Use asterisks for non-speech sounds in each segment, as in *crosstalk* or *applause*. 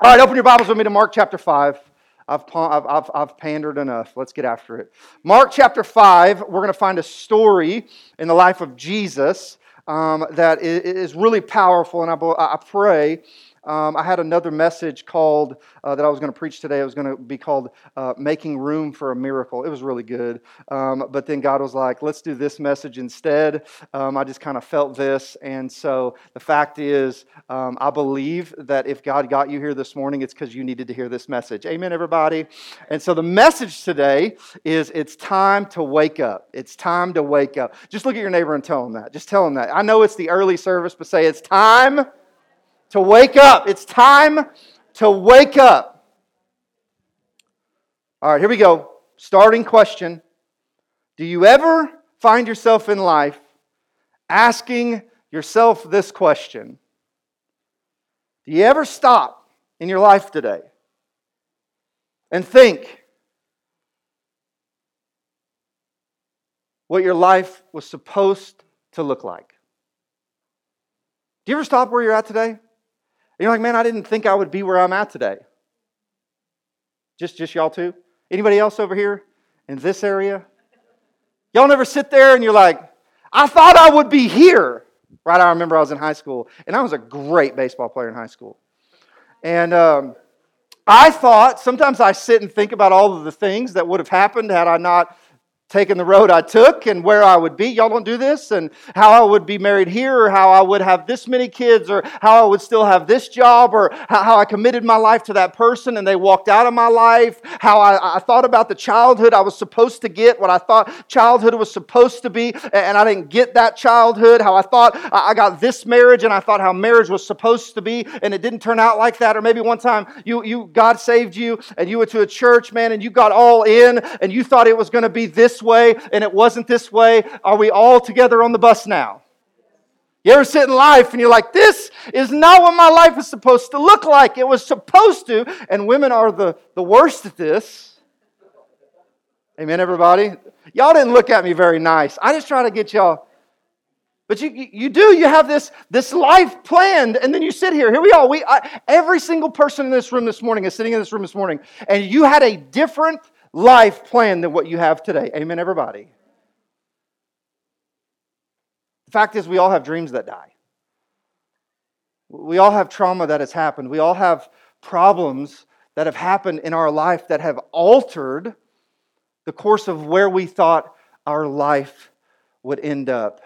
All right, open your Bibles with me to Mark chapter 5. I've, I've, I've, I've pandered enough. Let's get after it. Mark chapter 5, we're going to find a story in the life of Jesus um, that is really powerful, and I, I pray um, I had another message called uh, that I was going to preach today. It was going to be called uh, "Making Room for a Miracle." It was really good, um, but then God was like, "Let's do this message instead." Um, I just kind of felt this, and so the fact is, um, I believe that if God got you here this morning, it's because you needed to hear this message. Amen, everybody. And so the message today is: It's time to wake up. It's time to wake up. Just look at your neighbor and tell him that. Just tell him that. I know it's the early service, but say it's time to wake up. It's time to wake up. All right, here we go. Starting question Do you ever find yourself in life asking yourself this question? Do you ever stop in your life today and think what your life was supposed to look like? Do you ever stop where you're at today? You're like, man, I didn't think I would be where I'm at today. Just, just y'all too? Anybody else over here in this area? Y'all never sit there and you're like, I thought I would be here. Right? I remember I was in high school, and I was a great baseball player in high school. And um, I thought, sometimes I sit and think about all of the things that would have happened had I not taking the road I took and where I would be. Y'all don't do this, and how I would be married here, or how I would have this many kids, or how I would still have this job, or how, I committed my life to that person and they walked out of my life. How I, I thought about the childhood I was supposed to get, what I thought childhood was supposed to be, and I didn't get that childhood. How I thought I got this marriage, and I thought how marriage was supposed to be, and it didn't turn out like that. Or maybe one time you, you God saved you, and you went to a church, man, and you got all in, and you thought it was going to be this way and it wasn't this way. Are we all together on the bus now? You ever sit in life and you're like, this is not what my life is supposed to look like. It was supposed to. And women are the, the worst at this. Amen, everybody? Y'all didn't look at me very nice. I just try to get y'all. But you, you do, you have this, this life planned, and then you sit here. Here we are. We, I, every single person in this room this morning is sitting in this room this morning, and you had a different life plan than what you have today. Amen, everybody. The fact is, we all have dreams that die. We all have trauma that has happened. We all have problems that have happened in our life that have altered the course of where we thought our life would end up.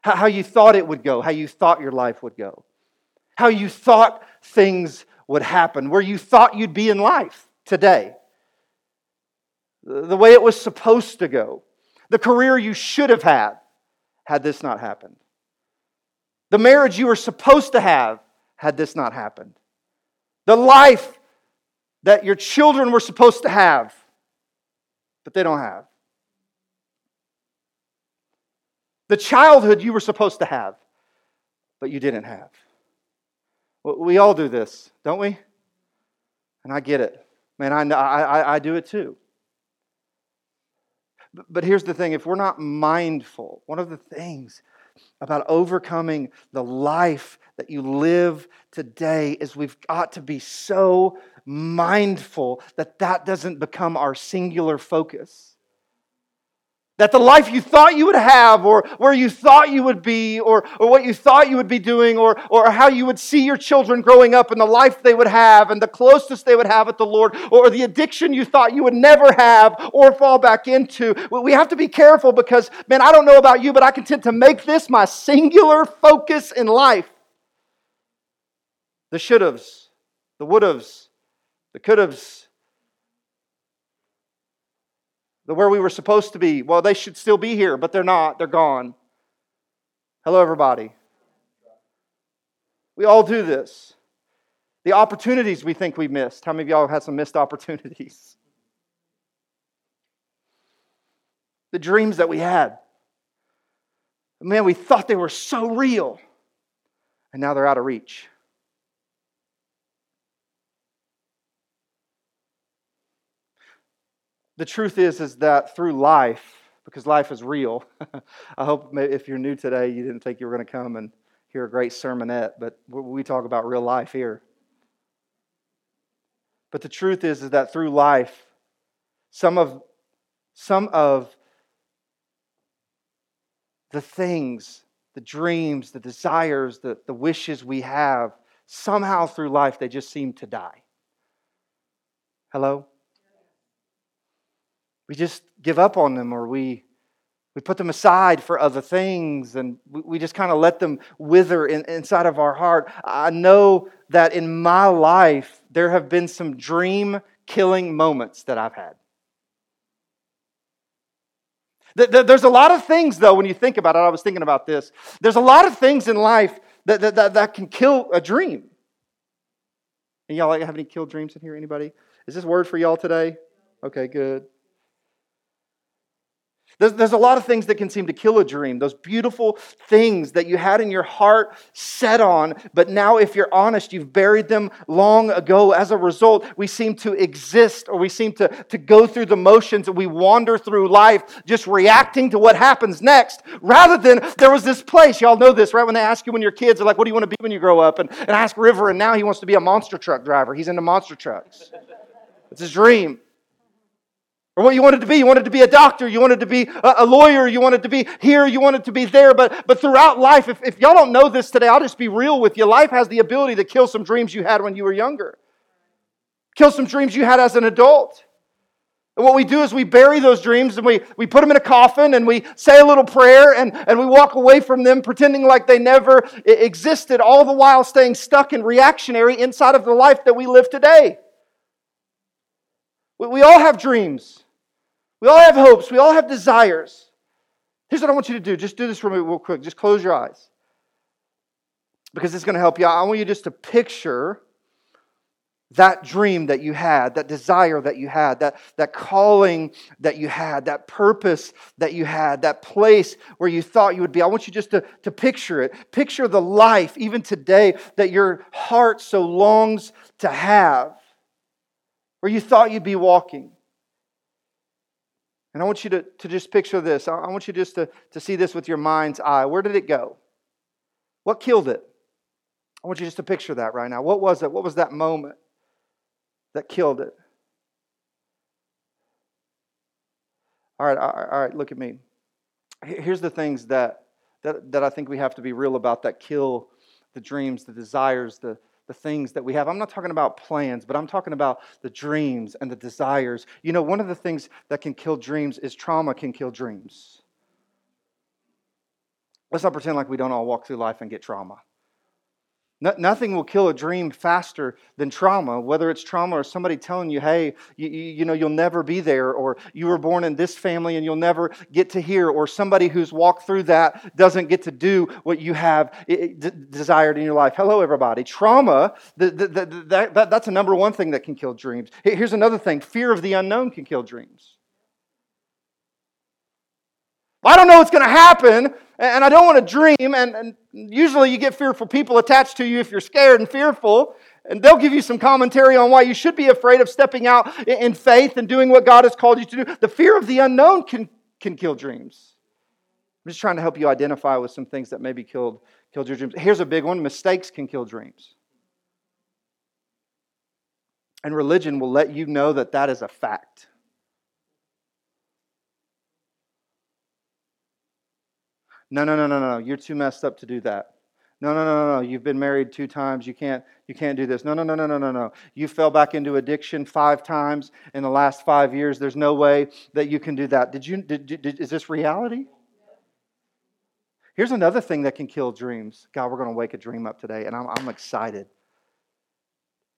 How you thought it would go, how you thought your life would go, how you thought things would happen, where you thought you'd be in life today the way it was supposed to go, the career you should have had had this not happened, the marriage you were supposed to have had this not happened, the life that your children were supposed to have, but they don't have, the childhood you were supposed to have, but you didn't have. We all do this, don't we? And I get it. Man, I, I, I do it too. But here's the thing if we're not mindful, one of the things about overcoming the life that you live today is we've got to be so mindful that that doesn't become our singular focus. That the life you thought you would have, or where you thought you would be, or, or what you thought you would be doing, or, or how you would see your children growing up and the life they would have, and the closeness they would have with the Lord, or the addiction you thought you would never have or fall back into. We have to be careful because, man, I don't know about you, but I can tend to make this my singular focus in life. The should haves, the would haves, the could haves, the where we were supposed to be. Well, they should still be here, but they're not. They're gone. Hello, everybody. We all do this. The opportunities we think we missed. How many of y'all have had some missed opportunities? *laughs* The dreams that we had. Man, we thought they were so real, and now they're out of reach. The truth is is that through life because life is real *laughs* i hope if you're new today you didn't think you were going to come and hear a great sermonette but we talk about real life here But the truth is, is that through life, some of, some of the things, the dreams, the desires, the, the wishes we have, somehow through life, they just seem to die. Hello? We just give up on them or we, we put them aside for other things and we, just kind of let them wither in, inside of our heart. I know that in my life, there have been some dream killing moments that I've had. There's a lot of things, though, when you think about it. I was thinking about this. There's a lot of things in life that, that, that, that can kill a dream. And y'all have any killed dreams in here? Anybody? Is this word for y'all today? Okay, good. There's, there's a lot of things that can seem to kill a dream, those beautiful things that you had in your heart set on, but now, if you're honest, you've buried them long ago. As a result, we seem to exist or we seem to, to go through the motions and we wander through life just reacting to what happens next rather than there was this place. Y'all know this, right? When they ask you when you're kids, they're like, What do you want to be when you grow up? And, and I ask River, and now he wants to be a monster truck driver. He's into monster trucks. It's his dream or what you wanted to be. You wanted to be a doctor, you wanted to be a lawyer, you wanted to be here, you wanted to be there. But, but throughout life, if, if y'all don't know this today, I'll just be real with you. Life has the ability to kill some dreams you had when you were younger, kill some dreams you had as an adult. And what we do is we bury those dreams and we, we put them in a coffin and we say a little prayer and, and we walk away from them pretending like they never existed, all the while staying stuck and reactionary inside of the life that we live today. We, we all have dreams. We all have hopes. We all have desires. Here's what I want you to do. Just do this for me real quick. Just close your eyes. Because it's going to help you. I want you just to picture that dream that you had, that desire that you had, that, that calling that you had, that purpose that you had, that place where you thought you would be. I want you just to, to picture it. Picture the life, even today, that your heart so longs to have, where you thought you'd be walking. And I want you to, to just picture this. I want you just to, to see this with your mind's eye. Where did it go? What killed it? I want you just to picture that right now. What was it? What was that moment that killed it? All right, all right, look at me. Here's the things that, that, that I think we have to be real about that kill the dreams, the desires, the, the things that we have. I'm not talking about plans, but I'm talking about the dreams and the desires. You know, one of the things that can kill dreams is trauma can kill dreams. Let's not pretend like we don't all walk through life and get trauma. No, nothing will kill a dream faster than trauma, whether it's trauma or somebody telling you, hey, you, you, know, you'll never be there, or you were born in this family and you'll never get to here, or somebody who's walked through that doesn't get to do what you have desired in your life. Hello, everybody. Trauma, the, the, the, that, that, that's number one thing that can kill dreams. Here's another thing fear of the unknown can kill dreams. I don't know what's going to happen, and I don't want to dream. And, and, usually you get fearful people attached to you if you're scared and fearful. And they'll give you some commentary on why you should be afraid of stepping out in faith and doing what God has called you to do. The fear of the unknown can, can kill dreams. I'm just trying to help you identify with some things that maybe killed, killed your dreams. Here's a big one mistakes can kill dreams. And religion will let you know that that is a fact. No, no, no, no, no. You're too messed up to do that. No, no, no, no, no. You've been married two times. You can't, you can't do this. No, no, no, no, no, no, no. You fell back into addiction five times in the last five years. There's no way that you can do that. Did you? Did, did, is this reality? Here's another thing that can kill dreams. God, we're going to wake a dream up today, and I'm, I'm excited.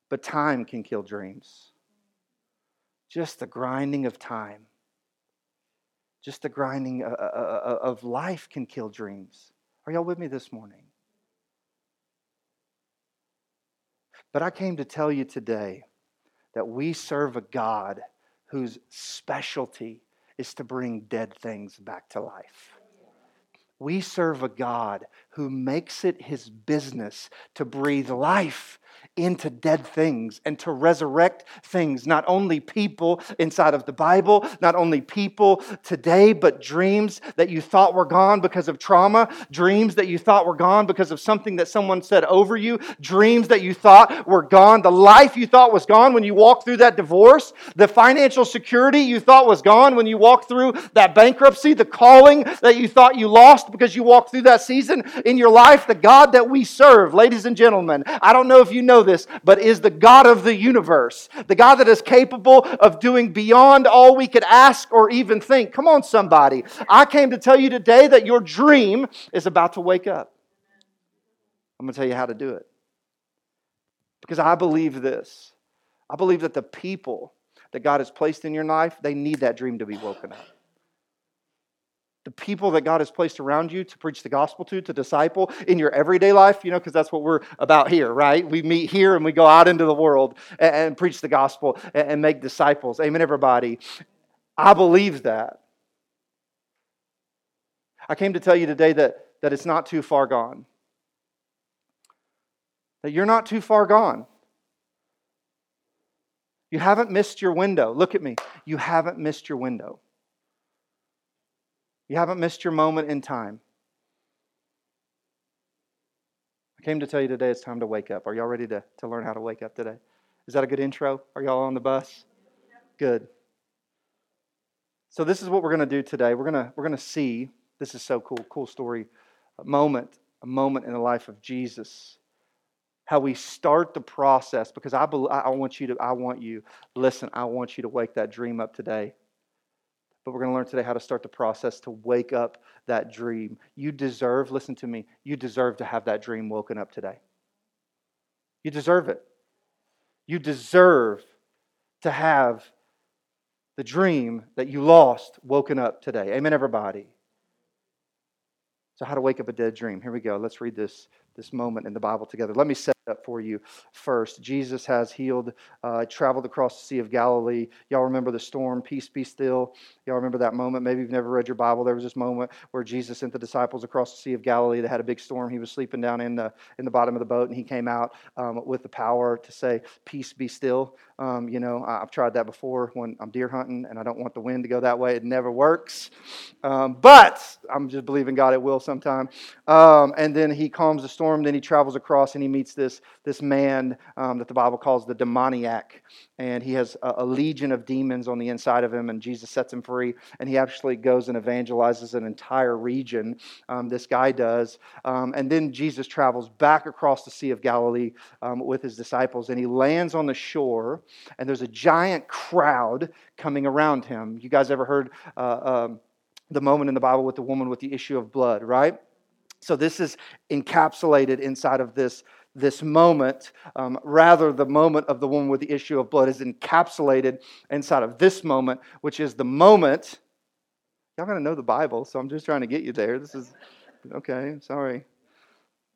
But time can kill dreams. Just the grinding of time. Just the grinding uh, uh, uh, of life can kill dreams. Are y'all with me this morning? But I came to tell you today that we serve a God whose specialty is to bring dead things back to life. We serve a God who makes it his business to breathe life into dead things and to resurrect things, not only people inside of the Bible, not only people today, but dreams that you thought were gone because of trauma, dreams that you thought were gone because of something that someone said over you, dreams that you thought were gone, the life you thought was gone when you walked through that divorce, the financial security you thought was gone when you walked through that bankruptcy, the calling that you thought you lost because you walked through that season in your life, the God that we serve, ladies and gentlemen, I don't know if you know this, but is the God of the universe, the God that is capable of doing beyond all we could ask or even think. Come on, somebody. I came to tell you today that your dream is about to wake up. I'm going to tell you how to do it. Because I believe this. I believe that the people that God has placed in your life, they need that dream to be woken up the people that God has placed around you to preach the gospel to, to disciple in your everyday life, you know, because that's what we're about here, right? We meet here and we go out into the world and, and preach the gospel and, and make disciples. Amen, everybody. I believe that. I came to tell you today that, that it's not too far gone. That you're not too far gone. You haven't missed your window. Look at me. You haven't missed your window. You haven't missed your moment in time. I came to tell you today it's time to wake up. Are y'all ready to, to learn how to wake up today? Is that a good intro? Are y'all on the bus? Good. So this is what we're going to do today. We're going to we're going to see this is so cool, cool story, a moment, a moment in the life of Jesus. How we start the process because I I want you to I want you listen, I want you to wake that dream up today. But we're going to learn today how to start the process to wake up that dream. You deserve, listen to me, you deserve to have that dream woken up today. You deserve it. You deserve to have the dream that you lost woken up today. Amen, everybody. So, how to wake up a dead dream. Here we go. Let's read this this moment in the Bible together. Let me set up for you first. Jesus has healed, uh, traveled across the Sea of Galilee. Y'all remember the storm, peace be still. Y'all remember that moment? Maybe you've never read your Bible. There was this moment where Jesus sent the disciples across the Sea of Galilee. They had a big storm. He was sleeping down in the, in the bottom of the boat, and he came out um, with the power to say, Peace be still. Um, you know, I've tried that before when I'm deer hunting and I don't want the wind to go that way. It never works. Um, but I'm just believing God it will sometime. Um, and then he calms the storm storm. Then he travels across and he meets this, this man um, that the Bible calls the demoniac. And he has a, a, legion of demons on the inside of him, and Jesus sets him free. And he actually goes and evangelizes an entire region. Um, this guy does. Um, and then Jesus travels back across the Sea of Galilee um, with his disciples, and he lands on the shore, and there's a giant crowd coming around him. You guys ever heard? Uh, um, the moment in the Bible with the woman with the issue of blood, right? So this is encapsulated inside of this, this moment. Um, rather, the moment of the woman with the issue of blood is encapsulated inside of this moment, which is the moment. Y'all to know the Bible, so I'm just trying to get you there. This is, okay, sorry.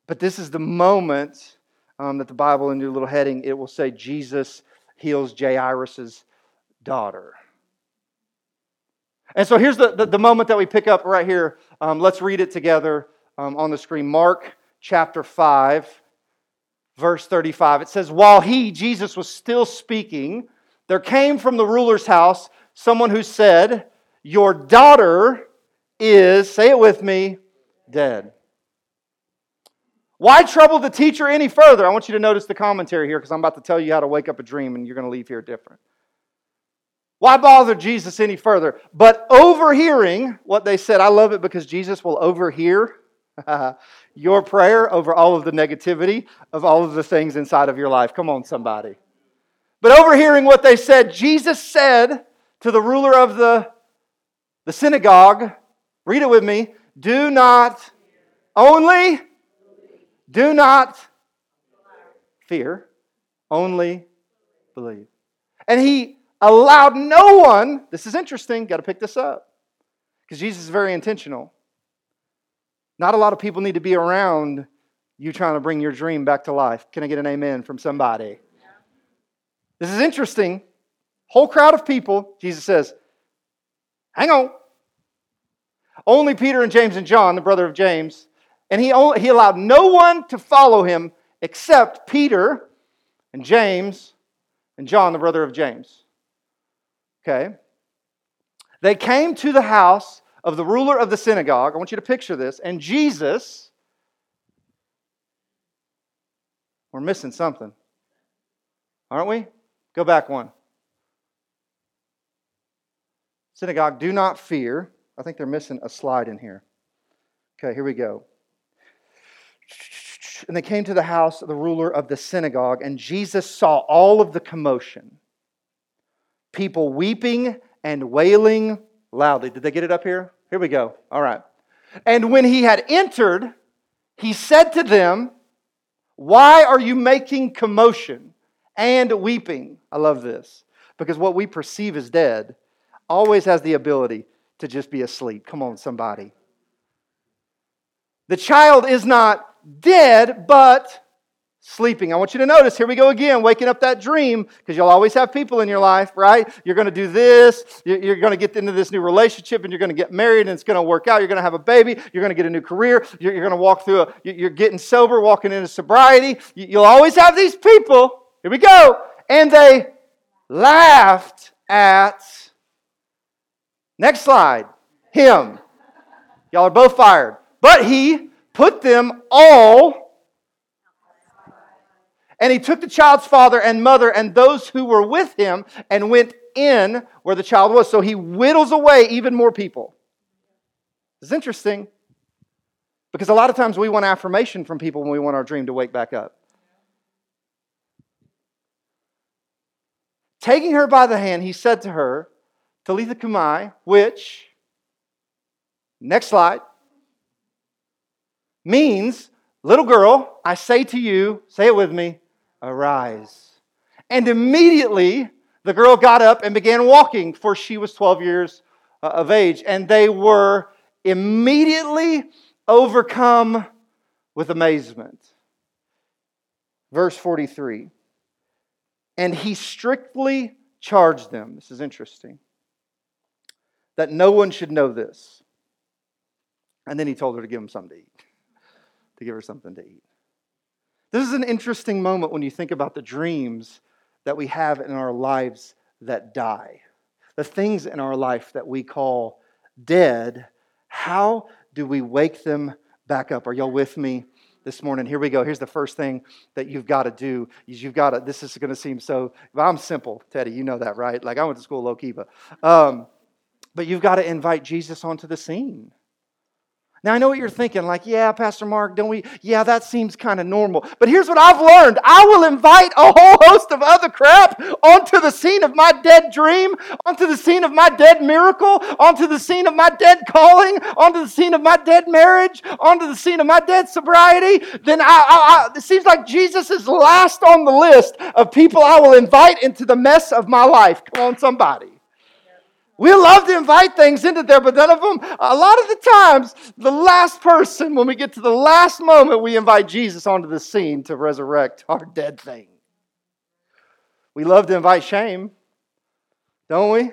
But this is the moment um, that the Bible, in your little heading, it will say Jesus heals Jairus' daughter. And so here's the, the, the, moment that we pick up right here. Um, let's read it together um, on the screen. Mark chapter 5, verse 35. It says, While he, Jesus, was still speaking, there came from the ruler's house someone who said, Your daughter is, say it with me, dead. Why trouble the teacher any further? I want you to notice the commentary here because I'm about to tell you how to wake up a dream and you're going to leave here different. Why bother Jesus any further? But overhearing what they said, I love it because Jesus will overhear *laughs* your prayer over all of the negativity of all of the things inside of your life. Come on, somebody. But overhearing what they said, Jesus said to the ruler of the, the synagogue, read it with me, do not only, do not fear, only believe. And he allowed no one, this is interesting, got to pick this up, because Jesus is very intentional. Not a lot of people need to be around you trying to bring your dream back to life. Can I get an amen from somebody? This is interesting. Whole crowd of people, Jesus says, hang on. Only Peter and James and John, the brother of James, and he, only, he allowed no one to follow him except Peter and James and John, the brother of James. Okay? They came to the house of the ruler of the synagogue. I want you to picture this. And Jesus, we're missing something, aren't we? Go back one. Synagogue, do not fear. I think they're missing a slide in here. Okay, here we go. And they came to the house of the ruler of the synagogue, and Jesus saw all of the commotion people weeping and wailing loudly. Did they get it up here? Here we go. All right. And when he had entered, he said to them, Why are you making commotion and weeping? I love this because what we perceive as dead always has the ability to just be asleep. Come on, somebody. The child is not dead, but sleeping. I want you to notice, here we go again, waking up that dream, because you'll always have people in your life, right? You're going to do this, you're going to get into this new relationship, and you're going to get married, and it's going to work out. You're going to have a baby, you're going to get a new career, you're going to walk through a, you're getting sober, walking into sobriety. You'll always have these people, here we go, and they laughed at, next slide, him. Y'all are both fired. But he put them all. And he took the child's father and mother and those who were with him and went in where the child was. So he whittles away even more people. It's interesting because a lot of times we want affirmation from people when we want our dream to wake back up. Taking her by the hand, he said to her, Talitha cumi, which, next slide, means, little girl, I say to you, say it with me, arise. And immediately the girl got up and began walking, for she was 12 years uh, of age. And they were immediately overcome with amazement. Verse 43 And he strictly charged them, this is interesting, that no one should know this. And then he told her to give him something to eat to give her something to eat. This is an interesting moment when you think about the dreams that we have in our lives that die, the things in our life that we call dead. How do we wake them back up? Are y'all with me? this morning. Here we go. Here's the first thing that you've got to do. is You've got to, this is going to seem so, I'm simple, Teddy. You know that, right? Like I went to school low but, um, but you've got to invite Jesus onto the scene. Now, I know what you're thinking, like, yeah, Pastor Mark, don't we? Yeah, that seems kind of normal. But here's what I've learned I will invite a whole host of other crap onto the scene of my dead dream, onto the scene of my dead miracle, onto the scene of my dead calling, onto the scene of my dead marriage, onto the scene of my dead sobriety. Then I, I, I, it seems like Jesus is last on the list of people I will invite into the mess of my life. Come on, somebody. We love to invite things into there, but none of them, a lot of the times, the last person, when we get to the last moment, we invite Jesus onto the scene to resurrect our dead thing. We love to invite shame, don't we?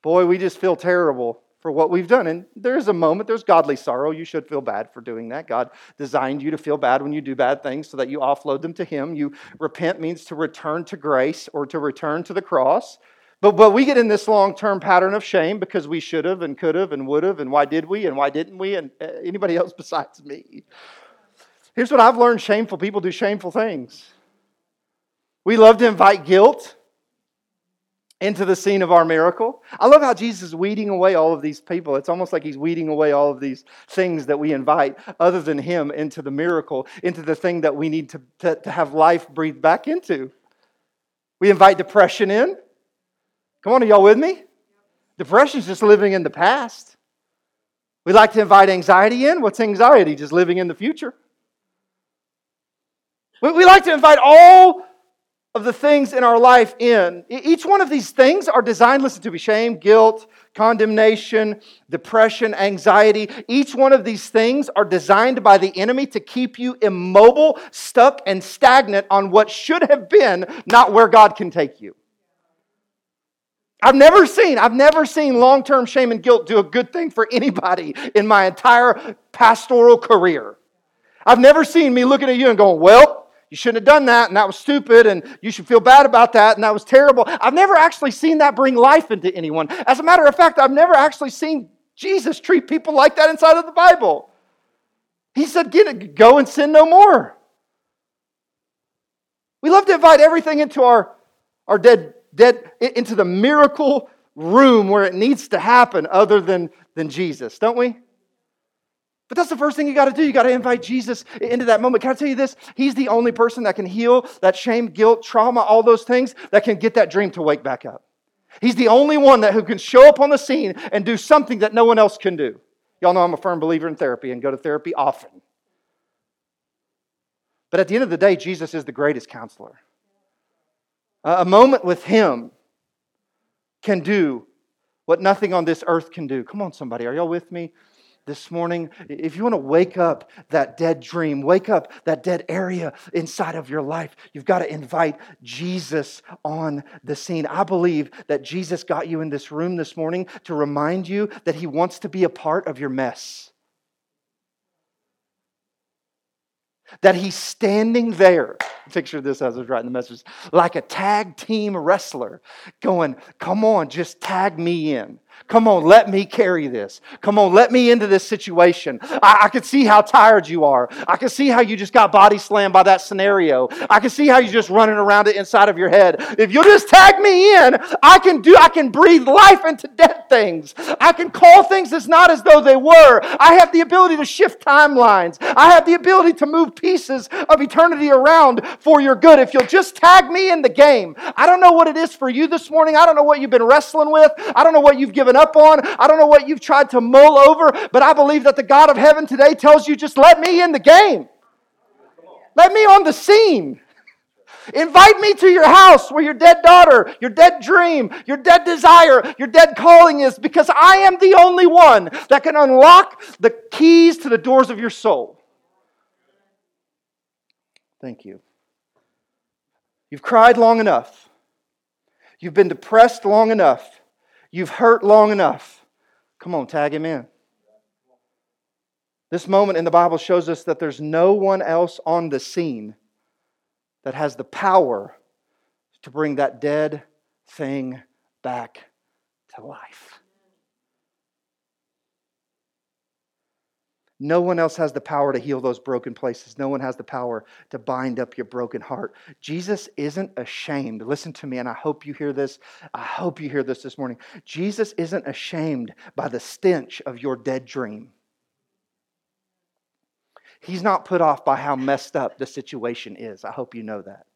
Boy, we just feel terrible for what we've done. And there's a moment, there's godly sorrow. You should feel bad for doing that. God designed you to feel bad when you do bad things so that you offload them to Him. You repent means to return to grace or to return to the cross. But, but we get in this long term pattern of shame because we should have and could have and would have and why did we and why didn't we and uh, anybody else *laughs* besides me. Here's what I've learned shameful people do shameful things. We love to invite guilt into the scene of our miracle. I love how Jesus is weeding away all of these people. It's almost like he's weeding away all of these things that we invite other than him into the miracle, into the thing that we need to, to, to have life breathed back into. We invite depression in. Come on, are y'all with me? Depression is just living in the past. We like to invite anxiety in. What's anxiety? Just living in the future. We like to invite all of the things in our life in. Each one of these things are designed, listen to me, shame, guilt, condemnation, depression, anxiety. Each one of these things are designed by the enemy to keep you immobile, stuck, and stagnant on what should have been, not where God can take you. I've never seen, I've never seen long term shame and guilt do a good thing for anybody in my entire pastoral career. I've never seen me looking at you and going, well, you shouldn't have done that, and that was stupid, and you should feel bad about that, and that was terrible. I've never actually seen that bring life into anyone. As a matter of fact, I've never actually seen Jesus treat people like that inside of the Bible. He said, Get it, go and sin no more. We love to invite everything into our, our dead, dead, into the miracle room where it needs to happen other than, than Jesus, don't we? But that's the first thing you got to do. You got to invite Jesus into that moment. Can I tell you this? He's the only person that can heal that shame, guilt, trauma, all those things that can get that dream to wake back up. He's the only one that who can show up on the scene and do something that no one else can do. Y'all know I'm a firm believer in therapy and go to therapy often. But at the end of the day, Jesus is the greatest counselor. A moment with him can do what nothing on this earth can do. Come on, somebody. Are y'all with me? this morning, if you want to wake up that dead dream, wake up that dead area inside of your life, you've got to invite Jesus on the scene. I believe that Jesus got you in this room this morning to remind you that he wants to be a part of your mess. That he's standing there. Picture this as I was writing the message like a tag team wrestler going, Come on, just tag me in. Come on, let me carry this. Come on, let me into this situation. I, I can see how tired you are. I can see how you just got body slammed by that scenario. I can see how you're just running around it inside of your head. If you'll just tag me in, I can do, I can breathe life into dead things. I can call things as not as though they were. I have the ability to shift timelines. I have the ability to move pieces of eternity around for your good. If you'll just tag me in the game. I don't know what it is for you this morning. I don't know what you've been wrestling with. I don't know what you've given up on. I don't know what you've tried to mull over, but I believe that the God of heaven today tells you just let me in the game. Let me on the scene. Invite me to your house where your dead daughter, your dead dream, your dead desire, your dead calling is because I am the only one that can unlock the keys to the doors of your soul. Thank you. You've cried long enough. You've been depressed long enough. You've hurt long enough. Come on, tag him in. This moment in the Bible shows us that there's no one else on the scene that has the power to bring that dead thing back to life. No one else has the power to heal those broken places. No one has the power to bind up your broken heart. Jesus isn't ashamed. Listen to me, and I hope you hear this. I hope you hear this this morning. Jesus isn't ashamed by the stench of your dead dream. He's not put off by how messed up the situation is. I hope you know that.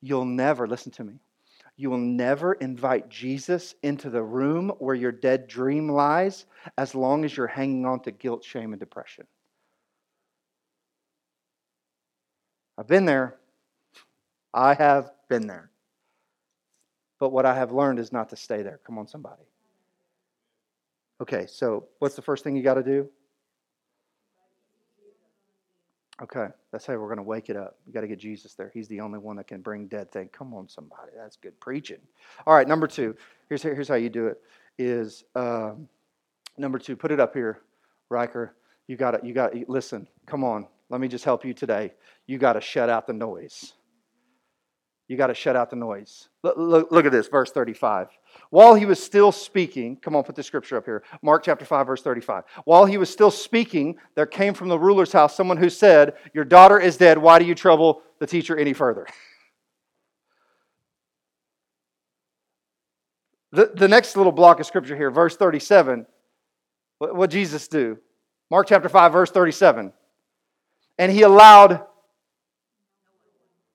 You'll never, listen to me, you will never invite Jesus into the room where your dead dream lies as long as you're hanging on to guilt, shame, and depression. I've been there. I have been there. But what I have learned is not to stay there. Come on, somebody. Okay, so what's the first thing you got to do? Okay, that's how we're going to wake it up. You got to get Jesus there. He's the only one that can bring dead things. Come on, somebody. That's good preaching. All right, number two. Here's, here's how you do it. Is um, number two. Put it up here, Riker. You got to. You got. Listen. Come on. Let me just help you today. You got to shut out the noise. You got to shut out the noise. Look, look, look, at this, verse 35. While he was still speaking, come on, put the scripture up here. Mark chapter 5, verse 35. While he was still speaking, there came from the ruler's house someone who said, Your daughter is dead. Why do you trouble the teacher any further? *laughs* the, the next little block of scripture here, verse 37. What, what Jesus do? Mark chapter 5, verse 37. And he allowed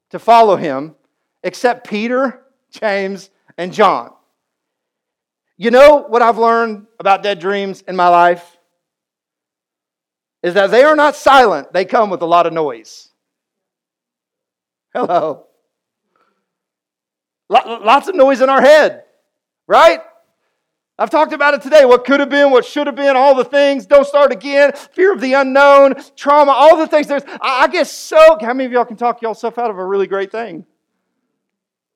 to follow him except Peter, James, and John. You know what I've learned about dead dreams in my life? Is that they are not silent, they come with a lot of noise. Hello. Lots of noise in our head, right? I've talked about it today. What could have been, what should have been, all the things. Don't start again. Fear of the unknown, trauma, all the things. There's, I get so. How many of y'all can talk yourself out of a really great thing?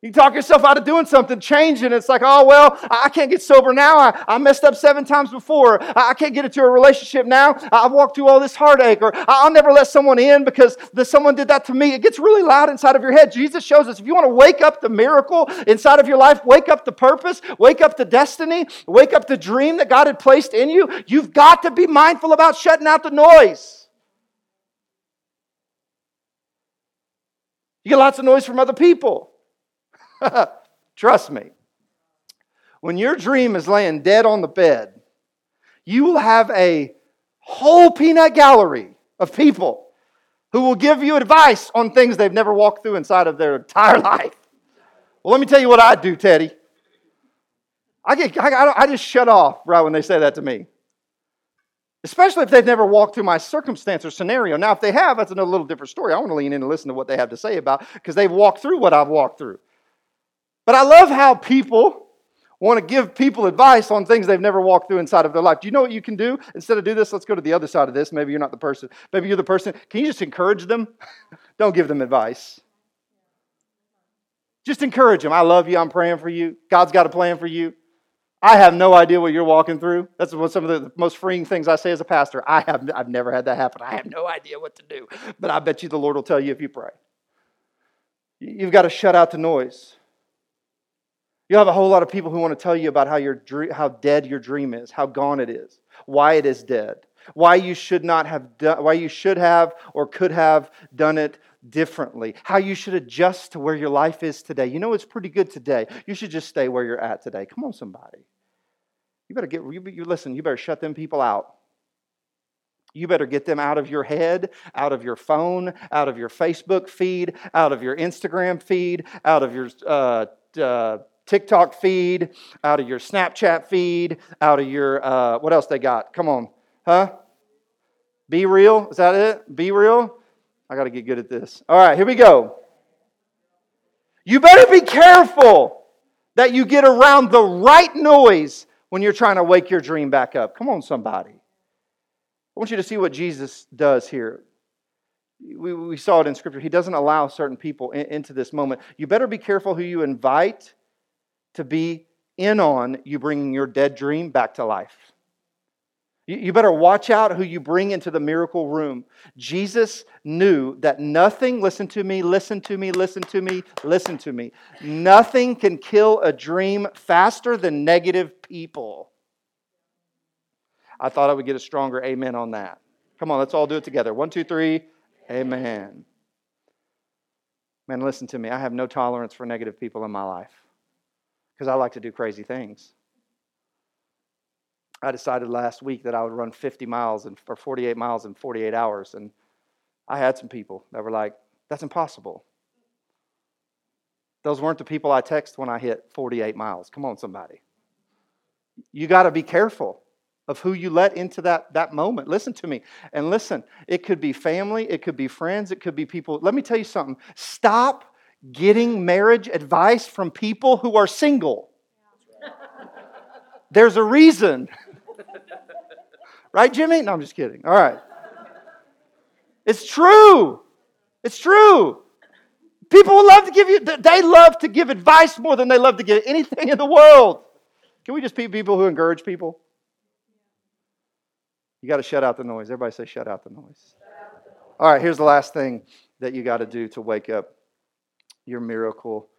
You talk yourself out of doing something, changing. It's like, oh, well, I can't get sober now. I, I messed up seven times before. I, can't get into a relationship now. I've walked through all this heartache. Or I'll never let someone in because the, someone did that to me. It gets really loud inside of your head. Jesus shows us if you want to wake up the miracle inside of your life, wake up the purpose, wake up the destiny, wake up the dream that God had placed in you, you've got to be mindful about shutting out the noise. You get lots of noise from other people. *laughs* Trust me. When your dream is laying dead on the bed, you will have a whole peanut gallery of people who will give you advice on things they've never walked through inside of their entire *laughs* life. Well, let me tell you what I do, Teddy. I, get, I, I just shut off right when they say that to me. Especially if they've never walked through my circumstance or scenario. Now, if they have, that's another little different story. I want to lean in and listen to what they have to say about because they've walked through what I've walked through. But I love how people want to give people advice on things they've never walked through inside of their life. Do you know what you can do? Instead of do this, let's go to the other side of this. Maybe you're not the person. Maybe you're the person. Can you just encourage them? *laughs* Don't give them advice. Just encourage them. I love you. I'm praying for you. God's got a plan for you. I have no idea what you're walking through. That's what some of the most freeing things I say as a pastor. I have I've never had that happen. I have no idea what to do. But I bet you the Lord will tell you if you pray. You've got to shut out the noise. You have a whole lot of people who want to tell you about how, your how dead your dream is, how gone it is, why it is dead, why you should not have done, why you should have or could have done it differently, how you should adjust to where your life is today. You know it's pretty good today. You should just stay where you're at today. Come on, somebody. You better get you, you listen. You better shut them people out. You better get them out of your head, out of your phone, out of your Facebook feed, out of your Instagram feed, out of your uh, uh, TikTok feed, out of your Snapchat feed, out of your, uh, what else they got? Come on. Huh? BeReal? Is that it? BeReal? I got to get good at this. All right, here we go. You better be careful that you get around the right noise when you're trying to wake your dream back up. Come on, somebody. I want you to see what Jesus does here. We, we saw it in Scripture. He doesn't allow certain people in, into this moment. You better be careful who you invite to be in on you bringing your dead dream back to life. You better watch out who you bring into the miracle room. Jesus knew that nothing, listen to me, listen to me, listen to me, listen to me, nothing can kill a dream faster than negative people. I thought I would get a stronger amen on that. Come on, let's all do it together. One, two, three, amen. Man, listen to me. I have no tolerance for negative people in my life because I like to do crazy things. I decided last week that I would run 50 miles in, or 48 miles in 48 hours, and I had some people that were like, that's impossible. Those weren't the people I text when I hit 48 miles. Come on, somebody. You got to be careful of who you let into that, that moment. Listen to me. And listen, it could be family, it could be friends, it could be people. Let me tell you something. Stop getting marriage advice from people who are single. There's a reason. Right, Jimmy? No, I'm just kidding. All right. It's true. It's true. People love to give you, they love to give advice more than they love to give anything in the world. Can we just be people who encourage people? You got to shut out the noise. Everybody say, shut out the noise. All right, here's the last thing that you got to do to wake up your miracle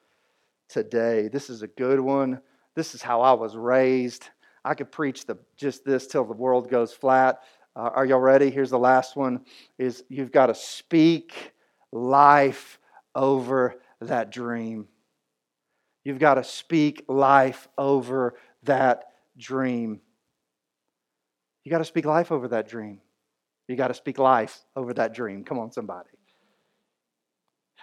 today. This is a good one. This is how I was raised. I could preach the, just this till the world goes flat. Uh, are y'all ready? Here's the last one is you've got to speak life over that dream. You've got to speak life over that dream. You got to speak life over that dream. You got to speak life over that dream. Come on, somebody.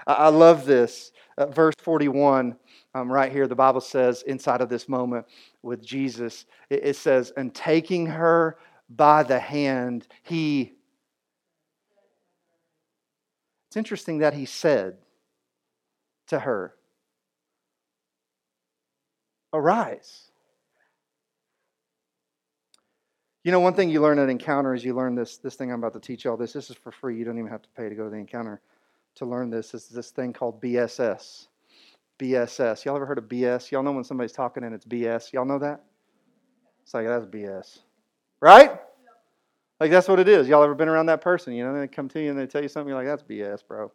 I love this. Uh, verse 41, um, right here, the Bible says, inside of this moment with Jesus, it, it says, And taking her by the hand, he. It's interesting that he said to her, Arise. You know, one thing you learn at Encounter is you learn this, this thing I'm about to teach y'all this. This is for free. You don't even have to pay to go to the Encounter to learn this is this thing called BSS. BSS. Y'all ever heard of BS? Y'all know when somebody's talking and it's BS? Y'all know that? It's like, that's BS. Right? Like, that's what it is. Y'all ever been around that person? You know, they come to you and they tell you something, you're like, that's BS, bro.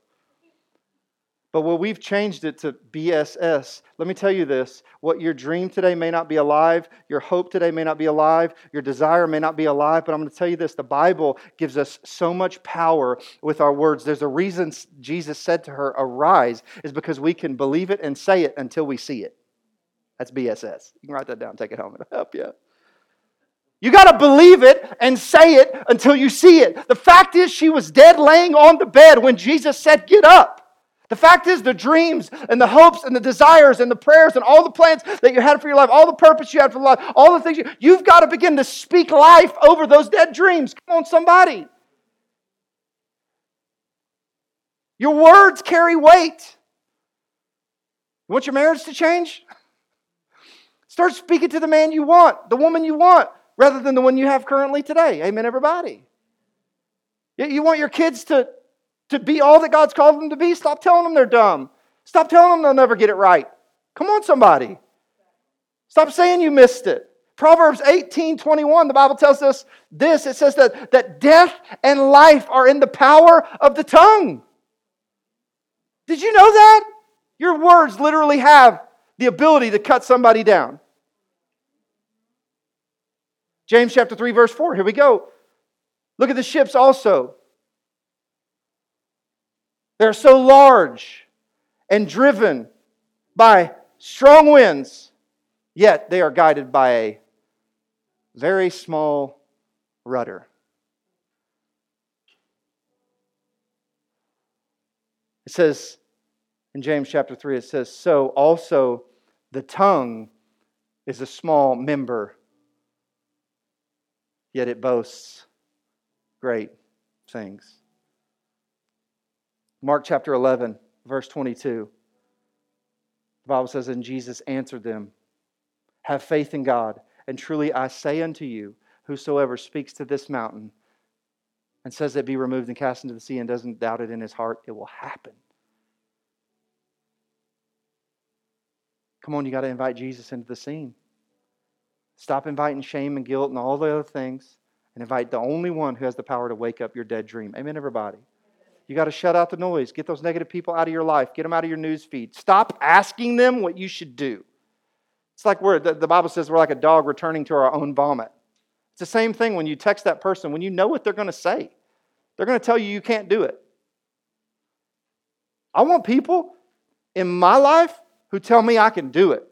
But what we've changed it to BSS. Let me tell you this what your dream today may not be alive, your hope today may not be alive, your desire may not be alive, but I'm going to tell you this the Bible gives us so much power with our words. There's a reason Jesus said to her, Arise, is because we can believe it and say it until we see it. That's BSS. You can write that down, take it home, it'll help you. You got to believe it and say it until you see it. The fact is, she was dead laying on the bed when Jesus said, Get up. The fact is, the dreams and the hopes and the desires and the prayers and all the plans that you had for your life, all the purpose you had for life, all the things you, you've got to begin to speak life over those dead dreams. Come on, somebody. Your words carry weight. You want your marriage to change? Start speaking to the man you want, the woman you want, rather than the one you have currently today. Amen, everybody. You want your kids to to be all that God's called them to be, stop telling them they're dumb. Stop telling them they'll never get it right. Come on, somebody. Stop saying you missed it. Proverbs 18 21, the Bible tells us this it says that, that death and life are in the power of the tongue. Did you know that? Your words literally have the ability to cut somebody down. James chapter 3, verse 4. Here we go. Look at the ships also. They're so large and driven by strong winds, yet they are guided by a very small rudder. It says in James chapter 3, it says, So also the tongue is a small member, yet it boasts great things. Mark chapter 11, verse 22. The Bible says, And Jesus answered them, Have faith in God, and truly I say unto you, whosoever speaks to this mountain and says it be removed and cast into the sea and doesn't doubt it in his heart, it will happen. Come on, you got to invite Jesus into the scene. Stop inviting shame and guilt and all the other things and invite the only one who has the power to wake up your dead dream. Amen, everybody. You got to shut out the noise. Get those negative people out of your life. Get them out of your news feed. Stop asking them what you should do. It's like we're, the, the Bible says we're like a dog returning to our own vomit. It's the same thing when you text that person, when you know what they're going to say, they're going to tell you you can't do it. I want people in my life who tell me I can do it.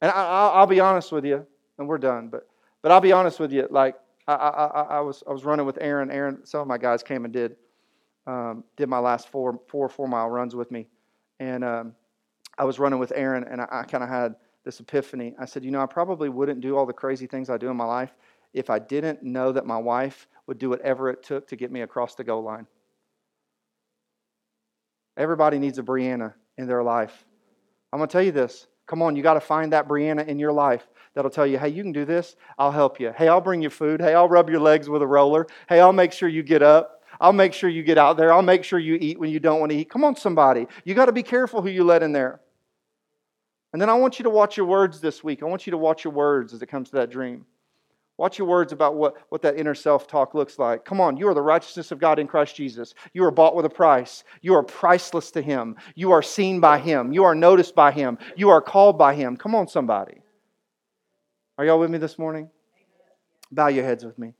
And I, will be honest with you, and we're done, but, but I'll be honest with you. Like, I, I, I, was, I was running with Aaron. Aaron, some of my guys came and did, um, did my last four, four four mile runs with me. And um, I was running with Aaron, and I, I kind of had this epiphany. I said, you know, I probably wouldn't do all the crazy things I do in my life if I didn't know that my wife would do whatever it took to get me across the goal line. Everybody needs a Brianna in their life. I'm to tell you this. Come on, you got to find that Brianna in your life that'll tell you, hey, you can do this. I'll help you. Hey, I'll bring you food. Hey, I'll rub your legs with a roller. Hey, I'll make sure you get up. I'll make sure you get out there. I'll make sure you eat when you don't want to eat. Come on, somebody. You got to be careful who you let in there. And then I want you to watch your words this week. I want you to watch your words as it comes to that dream. Watch your words about what, what that inner self talk looks like. Come on, you are the righteousness of God in Christ Jesus. You are bought with a price. You are priceless to Him. You are seen by Him. You are noticed by Him. You are called by Him. Come on, somebody. Are y'all with me this morning? Bow your heads with me.